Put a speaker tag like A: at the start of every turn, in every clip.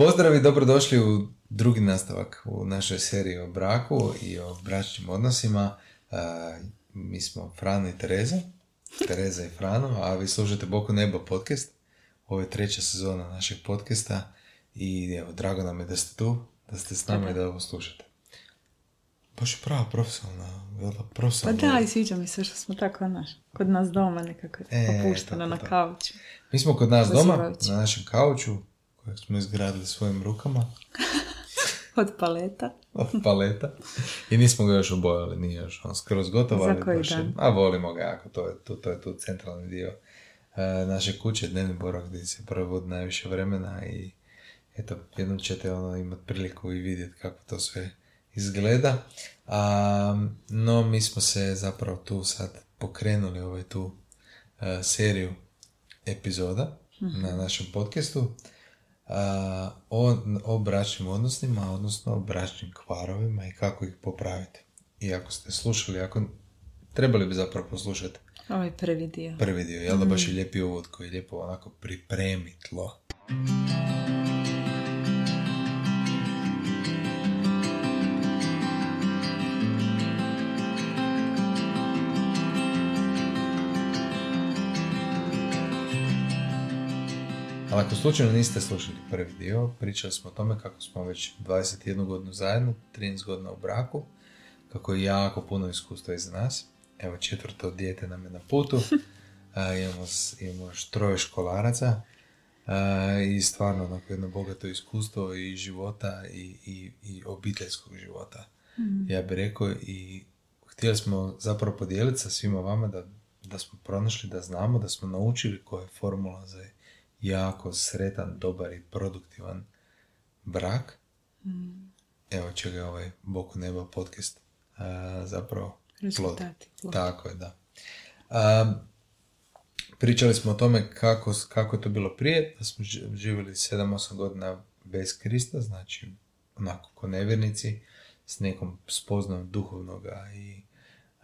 A: Pozdrav i dobrodošli u drugi nastavak u našoj seriji o braku i o bračnim odnosima. E, mi smo Frano i Tereza, Tereza i Frano, a vi slušate Boku nebo podcast. Ovo je treća sezona našeg podcasta i evo, drago nam je da ste tu, da ste s nama i da ovo slušate. Baš je prava profesionalna, da,
B: Pa
A: profesionalna.
B: da, i sviđa mi se što smo tako, naš, kod nas doma nekako
A: E,
B: opušteno
A: tako,
B: na
A: tako.
B: kauču.
A: Mi smo kod nas doma, na našem kauču, kojeg smo izgradili svojim rukama,
B: Od paleta.
A: od paleta. I nismo ga još obojali, nije još on skroz gotov,
B: Za koji
A: baš je-
B: dan?
A: a volimo ga jako, to je tu, to je tu centralni dio e, naše kuće, dnevni borak gdje se provodi najviše vremena i eto, jednom ćete ono imati priliku i vidjeti kako to sve izgleda. A, no, mi smo se zapravo tu sad pokrenuli ovaj tu e, seriju epizoda na našem podcastu o, o bračnim odnosima, odnosno o bračnim kvarovima i kako ih popraviti. I ako ste slušali, ako trebali bi zapravo poslušati
B: Ovaj prvi dio.
A: prvi dio, jel da baš je lijepi uvod koji lijepo onako pripremi tlo. Ako slučajno niste slušali prvi dio, pričali smo o tome kako smo već 21 godinu zajedno, 13 godina u braku, kako je jako puno iskustva iza nas. Evo četvrto dijete nam je na putu, a, imamo, imamo još troje školaraca a, i stvarno onako jedno bogato iskustvo i života i, i, i obiteljskog života. Ja bih rekao i htjeli smo zapravo podijeliti sa svima vama da, da smo pronašli, da znamo, da smo naučili koja je formula za jako sretan, dobar i produktivan brak. Evo čega je ovaj Boku neba podcast a, zapravo plod. Tako je, da. A, pričali smo o tome kako, kako je to bilo prije, da smo ži- živjeli 7-8 godina bez Krista, znači onako ko nevjernici, s nekom spoznavom duhovnoga i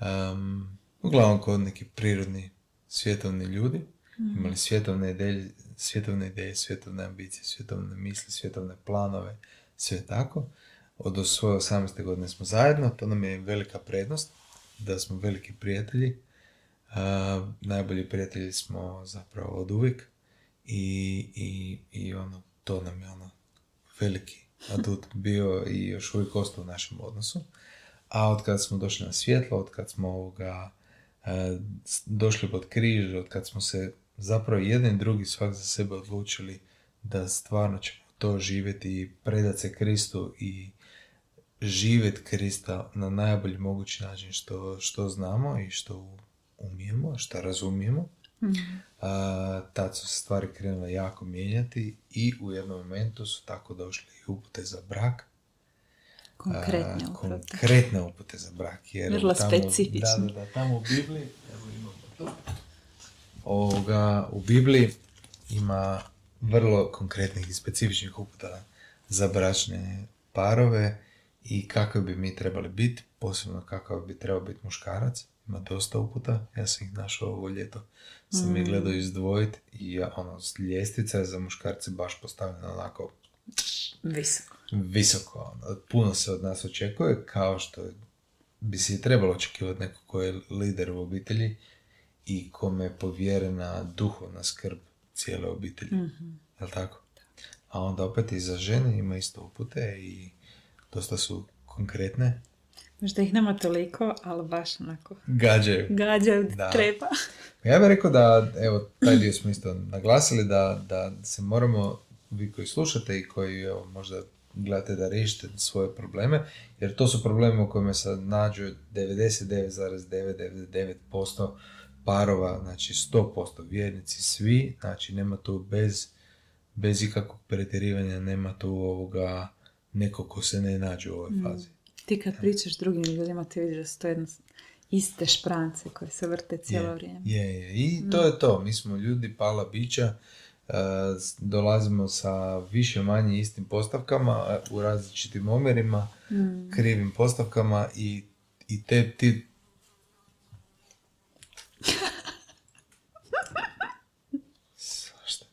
A: um, uglavnom kod neki prirodni svjetovni ljudi, imali svjetovne ideje, svjetovne ideje, svjetovne ambicije, svjetovne misli, svjetovne planove, sve tako. Od svoje 18. godine smo zajedno, to nam je velika prednost, da smo veliki prijatelji. A, najbolji prijatelji smo zapravo od uvijek i, i, i ono, to nam je ono veliki adut bio i još uvijek ostao u našem odnosu. A od kad smo došli na svjetlo, od kad smo ovoga, s- došli pod križ, od kad smo se zapravo jedan i drugi svak za sebe odlučili da stvarno ćemo to živjeti i predati se Kristu i živjeti Krista na najbolji mogući način što, što znamo i što umijemo, što razumijemo. A, tad su se stvari krenule jako mijenjati i u jednom momentu su tako došli i upute za brak.
B: Konkretne
A: A. Konkretne upute za brak. Jer
B: Vrlo
A: tamo,
B: specifične.
A: Da, da, da, tamo u Bibliji, evo imamo to. Ovoga, u Bibliji ima vrlo konkretnih i specifičnih uputa za bračne parove i kako bi mi trebali biti, posebno kakav bi trebao biti muškarac. Ima dosta uputa, ja sam ih našao ovo ljeto. Sam
B: Mm.
A: ih gledao izdvojiti i ja, ono, ljestvica je za muškarce baš postavljena onako
B: Visoko.
A: visoko. ono, Puno se od nas očekuje, kao što bi se i trebalo očekivati neko ko je lider u obitelji i kome je povjerena duhovna skrb cijele obitelji.
B: Mhm.
A: Jel tako? A onda opet i za žene ima isto upute i dosta su konkretne.
B: Možda ih nema toliko, ali baš onako
A: Gađaju.
B: gađaju da treba.
A: Ja bih rekao da, evo, taj dio smo isto naglasili, da, da se moramo, vi koji slušate i koji evo, možda gledate da riješite svoje probleme, jer to su problemi u kojima se nađu 99,999% parova, znači 100% vjernici, svi, znači nema tu bez, bez ikakvog pretjerivanja, nema tu ovoga nekog ko se ne nađe u ovoj fazi.
B: Ti kad pričaš drugim ljudima, ti vidiš da su to jedno iste šprance koje se vrte cijelo
A: je,
B: vrijeme.
A: Je, je. I to je to. Mi smo ljudi, pala bića, e, s- dolazimo sa više manje istim postavkama e, u različitim omjerima, krivim postavkama i, i te, ti, Svašta.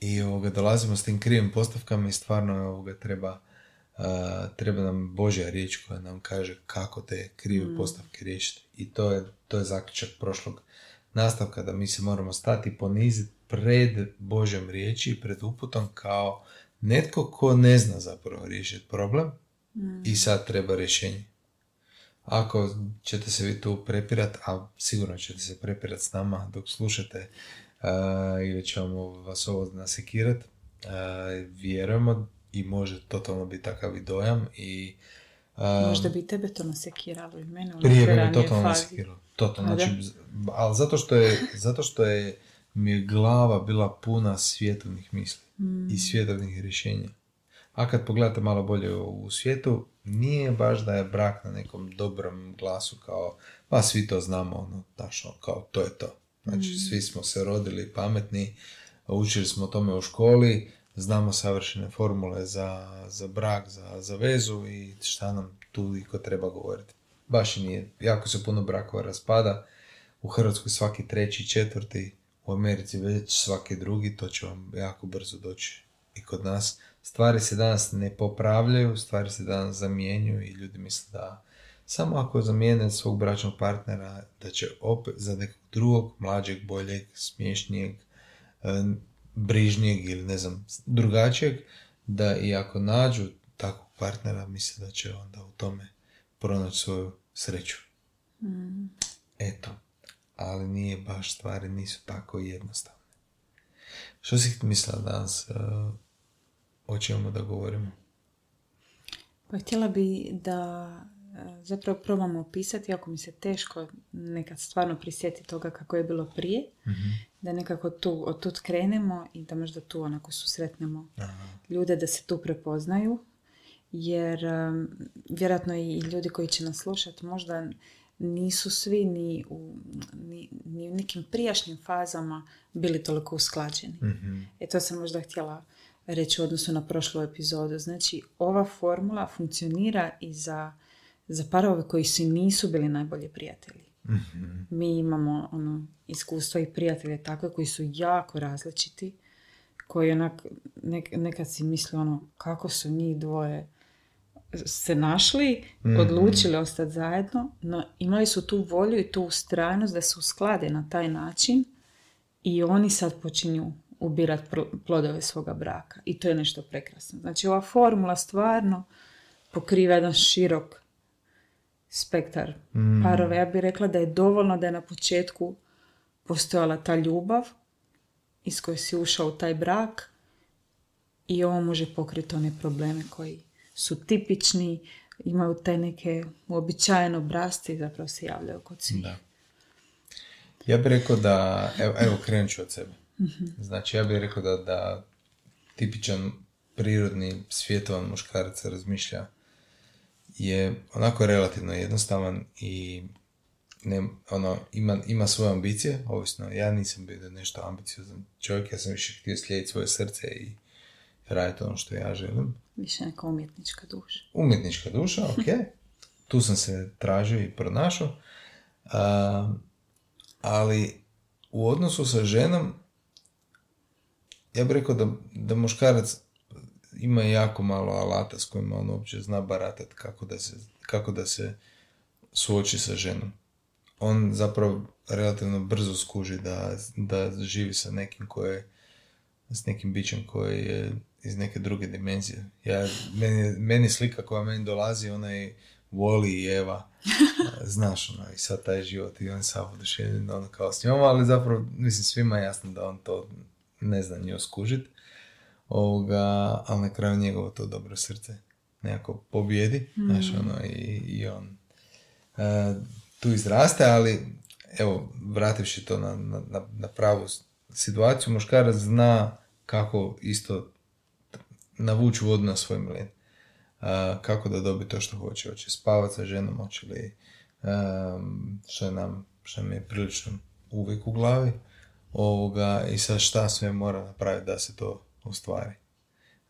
A: I ovoga, dolazimo s tim krivim postavkama i stvarno ovoga, treba, uh, treba nam Božja riječ koja nam kaže kako te krive postavke riješiti. I to je, to je zaključak prošlog nastavka da mi se moramo stati poniziti pred Božjom riječi i pred uputom kao netko ko ne zna zapravo riješiti problem i sad treba rješenje. Ako ćete se vi tu prepirat, a sigurno ćete se prepirat s nama dok slušate uh, ili ćemo vas ovo nasekirat, uh, vjerujemo i može totalno biti takav i dojam i uh,
B: Možda bi tebe to nasekiralo i mene u
A: prije
B: ranijoj
A: totalno
B: fazi.
A: nasekiralo. Totalno, znači, ali zato što je, zato što je mi je glava bila puna svjetovnih misli
B: Mm.
A: i svjetovnih rješenja. A kad pogledate malo bolje u, svijetu, nije baš da je brak na nekom dobrom glasu kao, pa svi to znamo, ono, znaš, ono, kao to je to. Znači, svi smo se rodili pametni, učili smo tome u školi, znamo savršene formule za, za brak, za, za vezu i šta nam tu i ko treba govoriti. Baš i nije. Jako se puno brakova raspada. U Hrvatskoj svaki treći, četvrti, u Americi već svaki drugi, to će vam jako brzo doći i kod nas. Stvari se danas ne popravljaju, stvari se danas zamjenjuju i ljudi misle da samo ako zamijene svog bračnog partnera, da će opet za nekog drugog, mlađeg, boljeg, smješnijeg, e, brižnijeg ili ne znam, drugačijeg, da i ako nađu takvog partnera, misle da će onda u tome pronaći svoju sreću. Eto, ali nije baš stvari nisu tako jednostavne. Što si mislila danas uh, o čemu da govorimo?
B: Pa htjela bi da e, zapravo probamo opisati, ako mi se teško nekad stvarno prisjeti toga kako je bilo prije, da nekako tu, od tud krenemo i da možda tu onako susretnemo ljude da se tu prepoznaju, jer em, vjerojatno i ljudi koji će nas slušati možda nisu svi ni u, ni, ni u nekim prijašnjim fazama bili toliko usklađeni. E to sam možda htjela reći u odnosu na prošlu epizodu. Znači, ova formula funkcionira i za, za parove koji si nisu bili najbolji prijatelji. Mi imamo ono, iskustva i prijatelje takve koji su jako različiti, koji onak, nek, nekad si misli ono, kako su njih dvoje se našli, odlučili ostati zajedno, no imali su tu volju i tu ustrajnost da se usklade na taj način i oni sad počinju ubirati plodove svoga braka. I to je nešto prekrasno. Znači ova formula stvarno pokriva jedan širok spektar parova. Ja bih rekla da je dovoljno da je na početku postojala ta ljubav iz koje si ušao u taj brak i ovo može pokriti one probleme koji su tipični, imaju te neke uobičajene obrasce i zapravo se javljaju kod svih.
A: Da. Ja bih rekao da, evo, evo krenut ću od sebe. Znači, ja bih rekao da, da tipičan prirodni svjetovan muškarac razmišlja je onako relativno jednostavan i ne, ono, ima, ima svoje ambicije, ovisno, ja nisam bio nešto ambiciozan čovjek, ja sam više htio slijediti svoje srce i raditi ono što ja želim.
B: Više neka umjetnička duša.
A: Umjetnička duša, ok. tu sam se tražio i pronašao. A, ali u odnosu sa ženom, ja bih rekao da, da muškarac ima jako malo alata s kojima on uopće zna baratati kako da se, kako da se suoči sa ženom. On zapravo relativno brzo skuži da, da živi sa nekim koje s nekim bićem koji je iz neke druge dimenzije. Ja, meni, meni slika koja meni dolazi, ona je voli i Eva, znaš, ono, i sad taj život i on sav oduševljen, ono kao s njom, ali zapravo, mislim, svima je jasno da on to ne zna nju skužit, ovoga, ali na kraju njegovo to dobro srce nekako pobjedi, znaš, ono, i, i on e, tu izraste, ali, evo, vrativši to na, na, na, pravu situaciju, muškarac zna kako isto navući vodu na svoj mlin. A, kako da dobi to što hoće. Hoće spavati sa ženom, hoće li um, što, je nam, što nam je prilično uvijek u glavi. Ovoga, I sad šta sve mora napraviti da se to ostvari.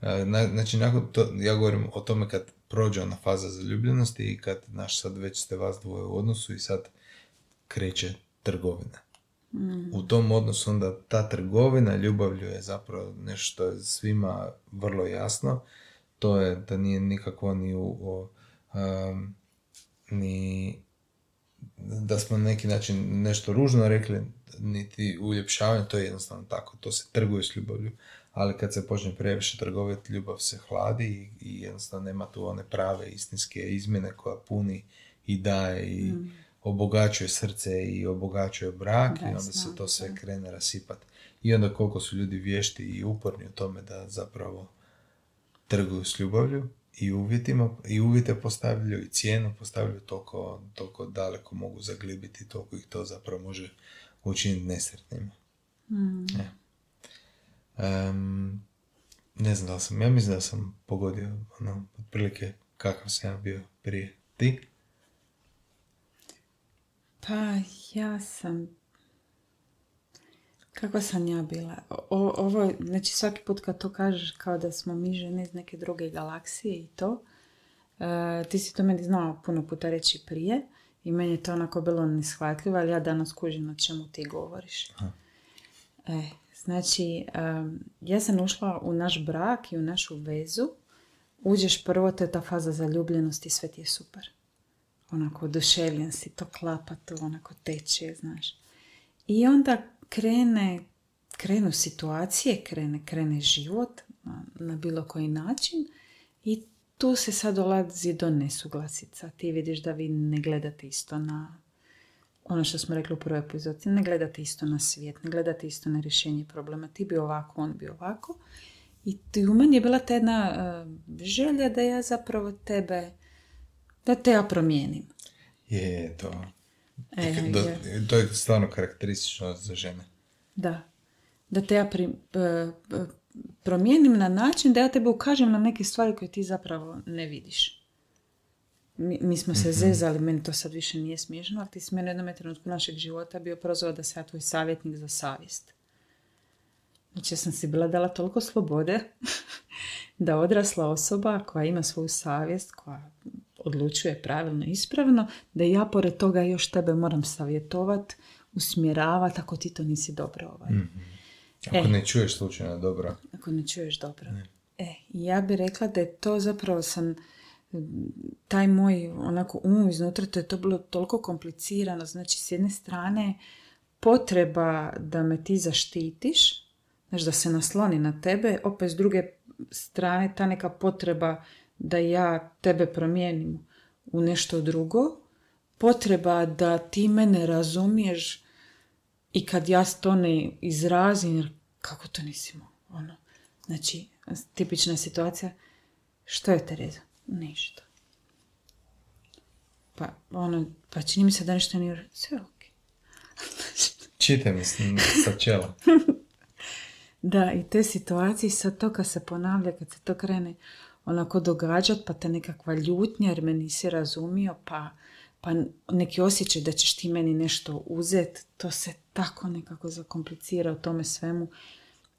A: A, na, znači, nakon to, ja govorim o tome kad prođe ona faza zaljubljenosti i kad, naš sad već ste vas dvoje u odnosu i sad kreće trgovina. u tom odnosu onda ta trgovina ljubavlju je zapravo nešto što je svima vrlo jasno. To je da nije nikakvo ni u, um, ni da smo na neki način nešto ružno rekli, niti uljepšavanje, to je jednostavno tako, to se trguje s ljubavlju. Ali kad se počne previše trgovati, ljubav se hladi i, jednostavno nema tu one prave istinske izmjene koja puni i daje i mm. obogaćuje srce i obogaćuje brak i onda se to sve krene rasipati. I onda koliko su ljudi vješti i uporni u tome da zapravo trguju s ljubavlju i uvjetima, i uvjete postavljaju i cijenu postavljaju toliko, toliko daleko mogu zaglibiti, toliko ih to zapravo može učiniti nesretnima. Mm. Ja. Um, ne znam da li sam, ja mislim da sam pogodio ono, otprilike kakav sam ja bio prije. Ti?
B: Pa ja sam kako sam ja bila? O, ovo, znači svaki put kad to kažeš kao da smo mi žene iz neke druge galaksije i to, e, ti si to meni znao puno puta reći prije i meni je to onako bilo neshvatljivo, ali ja danas kužim o čemu ti govoriš. E, znači, ja sam ušla u naš brak i u našu vezu, uđeš prvo, to je ta faza zaljubljenosti, sve ti je super. Onako oduševljen si, to klapa, to onako teče, znaš. I onda krene, krenu situacije, krene, krene život na, na bilo koji način i tu se sad dolazi do nesuglasica. Ti vidiš da vi ne gledate isto na ono što smo rekli u prvoj epizodi, ne gledate isto na svijet, ne gledate isto na rješenje problema. Ti bi ovako, on bi ovako. I u meni je bila ta jedna uh, želja da ja zapravo tebe, da te ja promijenim.
A: Je, to. E, to je stvarno karakteristično za žene.
B: Da. Da te ja pri, promijenim na način da ja tebe ukažem na neke stvari koje ti zapravo ne vidiš. Mi, mi smo se mm zezali, meni to sad više nije smiješno, ali ti si meni u jednom trenutku našeg života bio prozvao da sam ja tvoj savjetnik za savjest. Znači ja sam si bila dala toliko slobode da odrasla osoba koja ima svoju savjest, koja odlučuje pravilno i ispravno, da ja pored toga još tebe moram savjetovati, usmjeravati ako ti to nisi dobro. Ovaj.
A: mm Ako e, ne čuješ slučajno dobro.
B: Ako ne čuješ dobro. E, ja bih rekla da je to zapravo sam taj moj onako um iznutra, to je to bilo toliko komplicirano. Znači, s jedne strane potreba da me ti zaštitiš, znači da se nasloni na tebe, opet s druge strane ta neka potreba da ja tebe promijenim u nešto drugo, potreba da ti mene razumiješ i kad ja to ne izrazim, jer kako to nisi ono, znači, tipična situacija, što je Tereza? Ništa. Pa, ono, pa čini mi se da nešto nije, sve ok.
A: Čite mi sa čela.
B: da, i te situacije, sad to kad se ponavlja, kad se to krene, onako događat, pa te nekakva ljutnja jer me nisi razumio, pa, pa neki osjećaj da ćeš ti meni nešto uzet, to se tako nekako zakomplicira u tome svemu.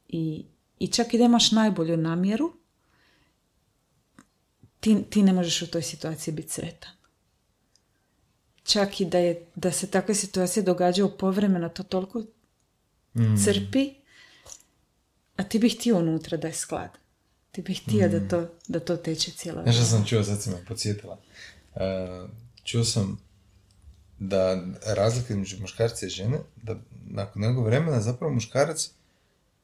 B: I, i čak i da imaš najbolju namjeru, ti, ti ne možeš u toj situaciji biti sretan. Čak i da, je, da se takve situacije događaju povremeno, to toliko mm. crpi, a ti bih htio unutra da je sklad. Ti bih htio da, mm. to, da to teče cijelo
A: Znaš sam čuo, sad si me podsjetila. Uh, čuo sam da razlika između muškarca i žene, da nakon nekog vremena zapravo muškarac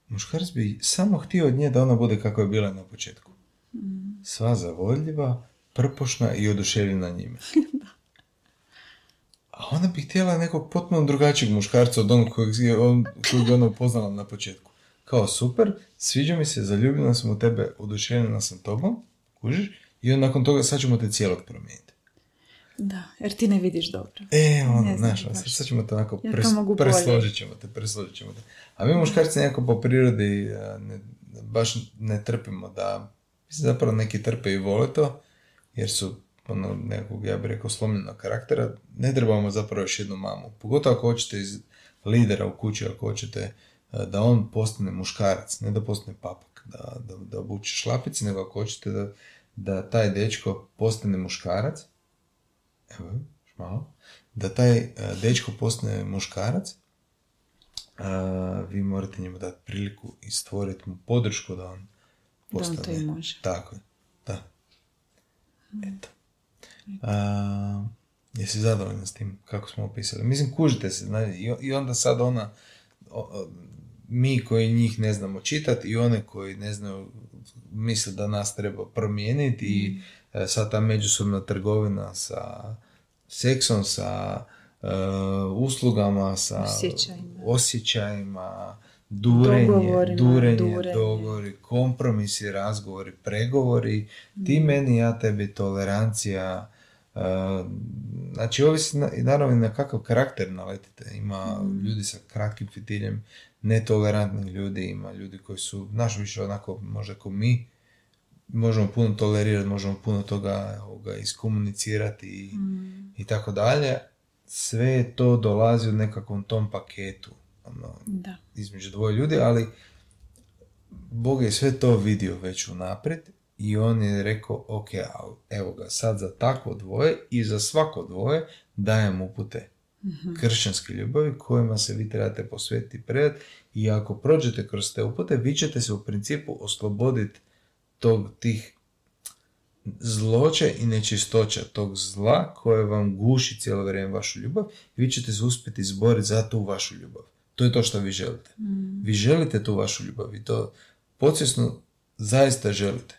A: muškarac bi samo htio od nje da ona bude kako je bila na početku. Mm. Sva zavodljiva, prpošna i oduševljena njime. A ona bi htjela nekog potpuno drugačijeg muškarca od onog kojeg je, on, kojeg je ona upoznala na početku kao super, sviđa mi se, zaljubljena sam u tebe, oduševljena sam tobom, kužiš, i nakon toga sad ćemo te cijelog promijeniti.
B: Da, jer ti ne vidiš dobro.
A: E, ono, znaš, ono, sad ćemo te onako pres, presložit ćemo te, presložit ćemo te. A mi muškarci nekako po prirodi ne, baš ne trpimo da, mislim zapravo neki trpe i vole to, jer su ono, nekog, ja bih rekao, slomljenog karaktera, ne trebamo zapravo još jednu mamu. Pogotovo ako hoćete iz lidera u kući, ako hoćete E, da on postane muškarac, ne da postane papak, da, da, da obuče šlapice, nego ako hoćete da, da taj dečko postane muškarac, evo, malo, da taj e, dečko postane muškarac, vi morate njemu dati priliku i stvoriti mu podršku da on
B: postane. Da on to i može.
A: Tako je, da. Eto. A, jesi zadovoljna s tim kako smo opisali? Mislim, kužite se. i onda sad ona, mi koji njih ne znamo čitati i one koji ne znaju, misle da nas treba promijeniti i mm. e, sad ta međusobna trgovina sa seksom, sa e, uslugama, sa osjećajima, osjećajima durenje, durenje, dogovori, kompromisi, razgovori, pregovori, ti mm. meni, ja tebi, tolerancija, uh, znači ovisi i naravno na kakav karakter naletite. Ima mm. ljudi sa kratkim fitiljem, netolerantnih ljudi, ima ljudi koji su, naš više onako, možda kao mi, možemo puno tolerirati, možemo puno toga ovoga, iskomunicirati i, mm. i tako dalje. Sve to dolazi u nekakvom tom paketu ono, da. između dvoje ljudi, ali Bog je sve to vidio već unaprijed i on je rekao, ok, evo ga, sad za takvo dvoje i za svako dvoje dajem upute mm kršćanske ljubavi kojima se vi trebate posvetiti pred i ako prođete kroz te upute, vi ćete se u principu osloboditi tog, tih zloće i nečistoća tog zla koje vam guši cijelo vrijeme vašu ljubav i vi ćete se uspjeti izboriti za tu vašu ljubav. To je to što vi želite. Mm. Vi želite tu vašu ljubav i to podsvjesno zaista želite.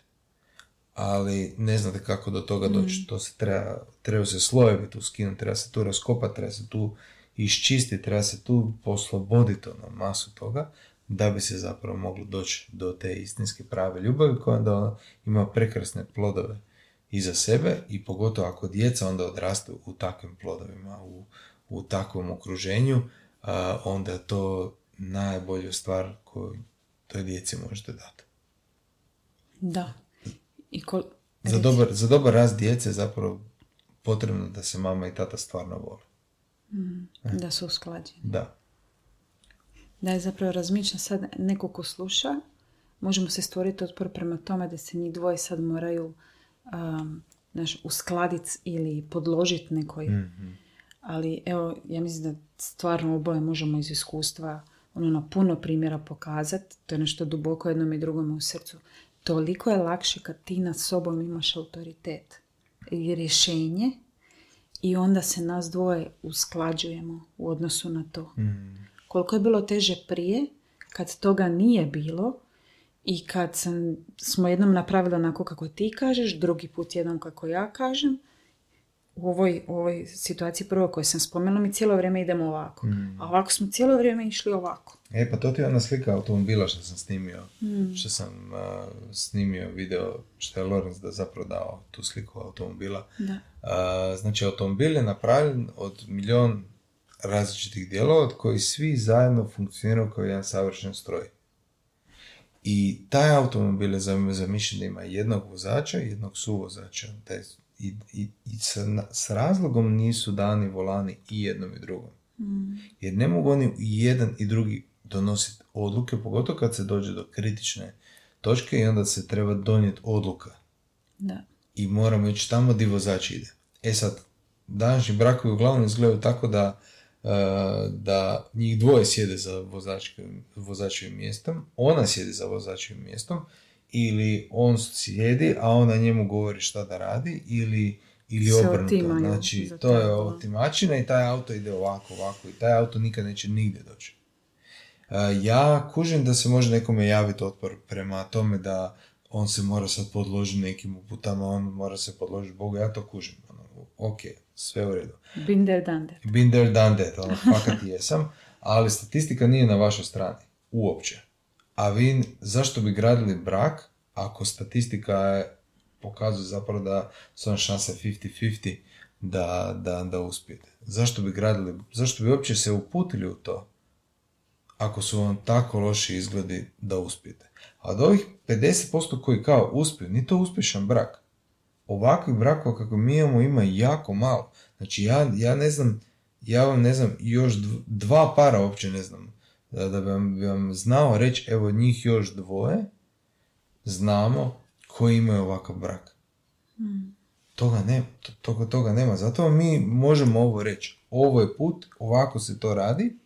A: Ali ne znate kako do toga doći. Mm. To se treba, treba se slojevi tu skinuti, treba se tu raskopati, treba se tu iščistiti, treba se tu posloboditi ono masu toga da bi se zapravo moglo doći do te istinske prave ljubavi koja onda ima prekrasne plodove iza sebe i pogotovo ako djeca onda odrastu u takvim plodovima, u, u takvom okruženju, onda je to najbolja stvar koju toj djeci možete dati.
B: Da. I ko...
A: za, dobar, za dobar rast djece je zapravo potrebno da se mama i tata stvarno vole.
B: Mm, da su usklađeni.
A: Da.
B: Da je zapravo razmišljam sad neko ko sluša, možemo se stvoriti otpor prema tome da se njih dvoje sad moraju um, naš, uskladiti ili podložiti nekoj mm ali evo, ja mislim da stvarno oboje možemo iz iskustva ono na puno primjera pokazati. To je nešto duboko jednom i drugome u srcu. Toliko je lakše kad ti nad sobom imaš autoritet i rješenje i onda se nas dvoje usklađujemo u odnosu na to. Mm. Koliko je bilo teže prije, kad toga nije bilo i kad sam, smo jednom napravili onako kako ti kažeš, drugi put jednom kako ja kažem, u ovoj, ovoj situaciji prvo koju sam spomenula, mi cijelo vrijeme idemo ovako. Mm. A ovako smo cijelo vrijeme išli ovako.
A: E, pa to ti je ona slika automobila što sam snimio. Mm. Što sam uh, snimio video, što je Lorenz da zapravo dao tu sliku automobila. Da. Uh, znači, automobil je napravljen od milion različitih dijelova, od koji svi zajedno funkcioniraju kao jedan savršen stroj. I taj automobil je zamišljen da ima jednog vozača i jednog suvozača. Taj i, i, i sa, s razlogom nisu dani volani i jednom i drugom. Mm. Jer ne mogu oni i jedan i drugi donositi odluke, pogotovo kad se dođe do kritične točke i onda se treba donijeti odluka.
B: Da.
A: I moramo ići tamo gdje vozač ide. E sad, današnji brakovi uglavnom izgledaju tako da, uh, da njih dvoje sjede za vozačevim mjestom, ona sjede za vozačevim mjestom ili on sjedi, a ona njemu govori šta da radi, ili, ili obrnuto. Znači, to je otimačina i taj auto ide ovako, ovako i taj auto nikad neće nigdje doći. E, ja kužim da se može nekome javiti otpor prema tome da on se mora sad podložiti nekim uputama, on mora se podložiti Bogu, ja to kužim. Ono, ok, sve u redu.
B: Binder dande.
A: Binder dande, ono, fakat jesam, ali statistika nije na vašoj strani, uopće. A vi, zašto bi gradili brak ako statistika je, pokazuje zapravo da su vam šanse 50-50 da, da, da uspijete? Zašto bi gradili, zašto bi uopće se uputili u to ako su vam tako loši izgledi da uspijete? A od ovih 50% koji kao uspiju, ni to uspješan brak. Ovakvih brakova kako mi imamo ima jako malo. Znači ja, ja ne znam, ja vam ne znam, još dva para uopće ne znam da, da bi vam, bi vam znao reći, evo njih još dvoje, znamo koji imaju ovakav brak. Hmm. Toga, nema, toga, toga nema. Zato mi možemo ovo reći. Ovo je put, ovako se to radi,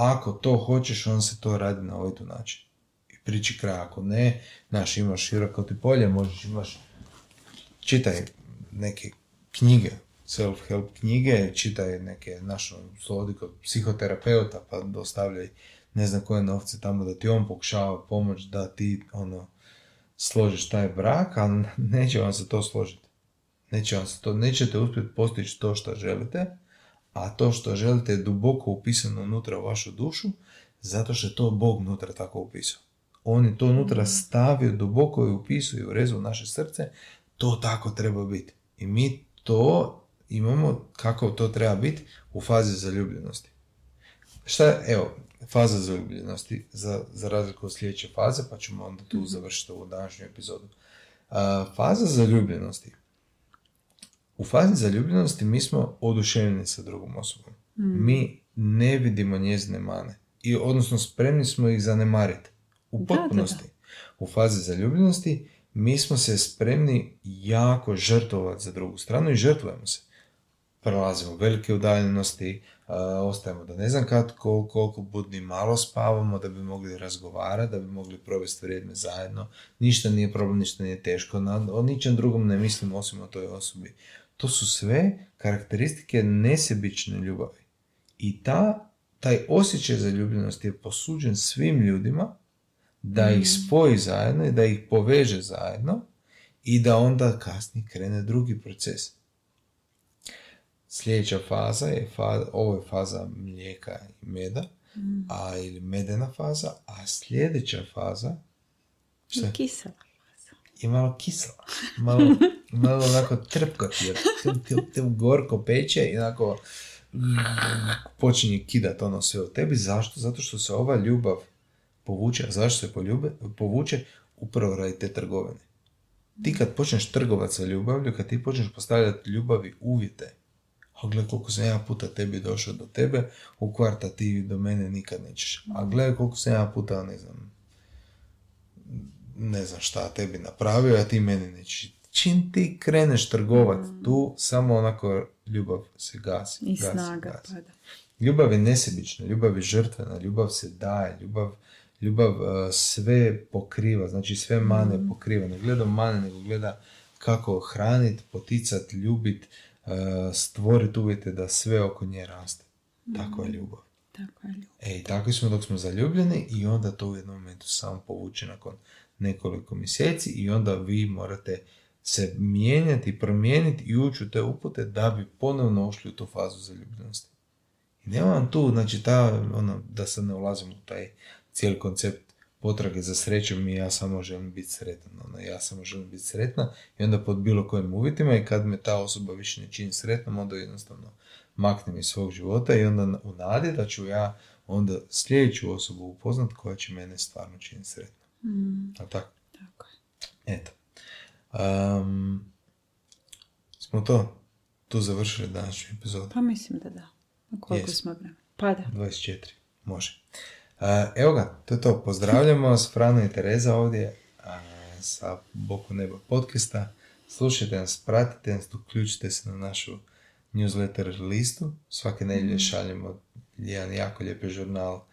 A: Ako to hoćeš, on se to radi na ovaj tu način. I priči kraj. Ako ne, znaš, imaš široko ti polje, možeš, imaš, čitaj neke knjige, self-help knjige, čitaj neke, naš, slodi kod psihoterapeuta, pa dostavljaj ne znam koje novce tamo da ti on pokušava pomoć da ti, ono, složiš taj brak, ali neće vam se to složiti. Neće vam se to, nećete uspjeti postići to što želite, a to što želite je duboko upisano unutra u vašu dušu, zato što je to Bog unutra tako upisao. On je to unutra stavio duboko i upisao i urezu u naše srce, to tako treba biti. I mi to imamo kako to treba biti u fazi zaljubljenosti. Šta, evo, faza zaljubljenosti za, za razliku od sljedeće faze, pa ćemo onda tu završiti ovu današnju epizodu. faza zaljubljenosti. U fazi zaljubljenosti mi smo oduševljeni sa drugom osobom. Mi ne vidimo njezine mane. I, odnosno, spremni smo ih zanemariti. U potpunosti. U fazi zaljubljenosti mi smo se spremni jako žrtvovati za drugu stranu i žrtvujemo se prelazimo velike udaljenosti, ostajemo da ne znam kad, koliko, budni malo spavamo da bi mogli razgovarati, da bi mogli provesti vrijeme zajedno. Ništa nije problem, ništa nije teško, na, o ničem drugom ne mislim osim o toj osobi. To su sve karakteristike nesebične ljubavi. I ta, taj osjećaj zaljubljenosti je posuđen svim ljudima da ih mm. spoji zajedno i da ih poveže zajedno i da onda kasnije krene drugi proces. Sljedeća faza je, faza, ovo je faza mlijeka i meda, mm. a ili medena faza, a sljedeća faza...
B: Šta? Je kisela faza.
A: Je malo kisela. Malo, malo onako trpko ti je. Te, gorko peče i onako počinje kidat ono sve u tebi. Zašto? Zato što se ova ljubav povuče. A zašto se poljube, povuče? Upravo radi te trgovine. Ti kad počneš trgovati sa ljubavlju, kad ti počneš postavljati ljubavi uvjete, a gle koliko sam ja puta tebi došao do tebe, u kvarta ti do mene nikad nećeš. A gle koliko sam ja puta, ne znam, ne znam šta tebi napravio, a ti meni nećeš. Čim ti kreneš trgovat mm. tu, samo onako ljubav se gasi.
B: I gasi, snaga gasi. pada.
A: Ljubav je nesebična, ljubav je žrtvena, ljubav se daje, ljubav, ljubav uh, sve pokriva, znači sve mane mm. pokriva. Ne gleda mane, nego gleda kako hranit, poticat, ljubit, E, stvoriti uvjete da sve oko nje raste. Tako je ljubav.
B: Tako je ljubav.
A: E, tako smo dok smo zaljubljeni i onda to u jednom momentu samo povuče nakon nekoliko mjeseci i onda vi morate se mijenjati, promijeniti i ući u te upute da bi ponovno ušli u tu fazu zaljubljenosti. I nema vam tu, znači, ta, ono, da sad ne ulazim u taj cijeli koncept potrage za srećom i ja samo želim biti sretan. Ono, ja samo želim biti sretna i onda pod bilo kojim uvjetima i kad me ta osoba više ne čini sretnom, onda jednostavno maknem iz svog života i onda u nadi da ću ja onda sljedeću osobu upoznat koja će mene stvarno činiti sretno.
B: Mm.
A: A tako?
B: Tako
A: je. Eto. Um, smo to tu završili današnju epizodu?
B: Pa mislim da da. Koliko smo vremena? Pa da.
A: 24. Može. Evo ga, to je to. Pozdravljamo vas, Frano i Tereza ovdje sa Boku neba podcasta. Slušajte nas, pratite nas, uključite se na našu newsletter listu. Svake nedjelje mm. šaljemo jedan jako lijepi žurnal.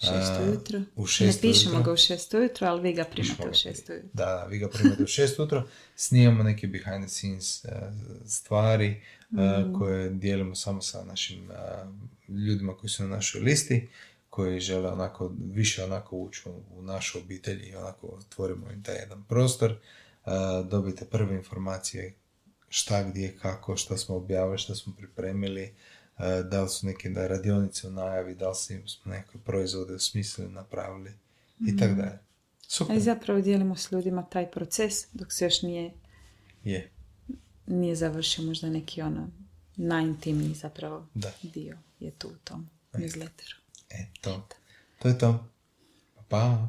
B: Šest ujutro. U šest ne pišemo ga u šest ujutro, ali vi ga primate u šest ujutro.
A: Da, da, vi ga primate u šest ujutro. Snimamo neke behind the scenes stvari mm. koje dijelimo samo sa našim ljudima koji su na našoj listi koji žele onako više onako ući u našu obitelj i onako otvorimo im taj jedan prostor, uh, dobijete prve informacije šta, gdje, kako, što smo objavili, što smo pripremili, da li su neke da radionice u najavi, da li smo neke proizvode usmislili, napravili i tako mhm. dalje.
B: Super. I zapravo dijelimo s ljudima taj proces dok se još nije
A: je.
B: nije završio možda neki ono najintimniji zapravo
A: da.
B: dio je tu u tom newsletteru.
A: Eto, to je to. Pa.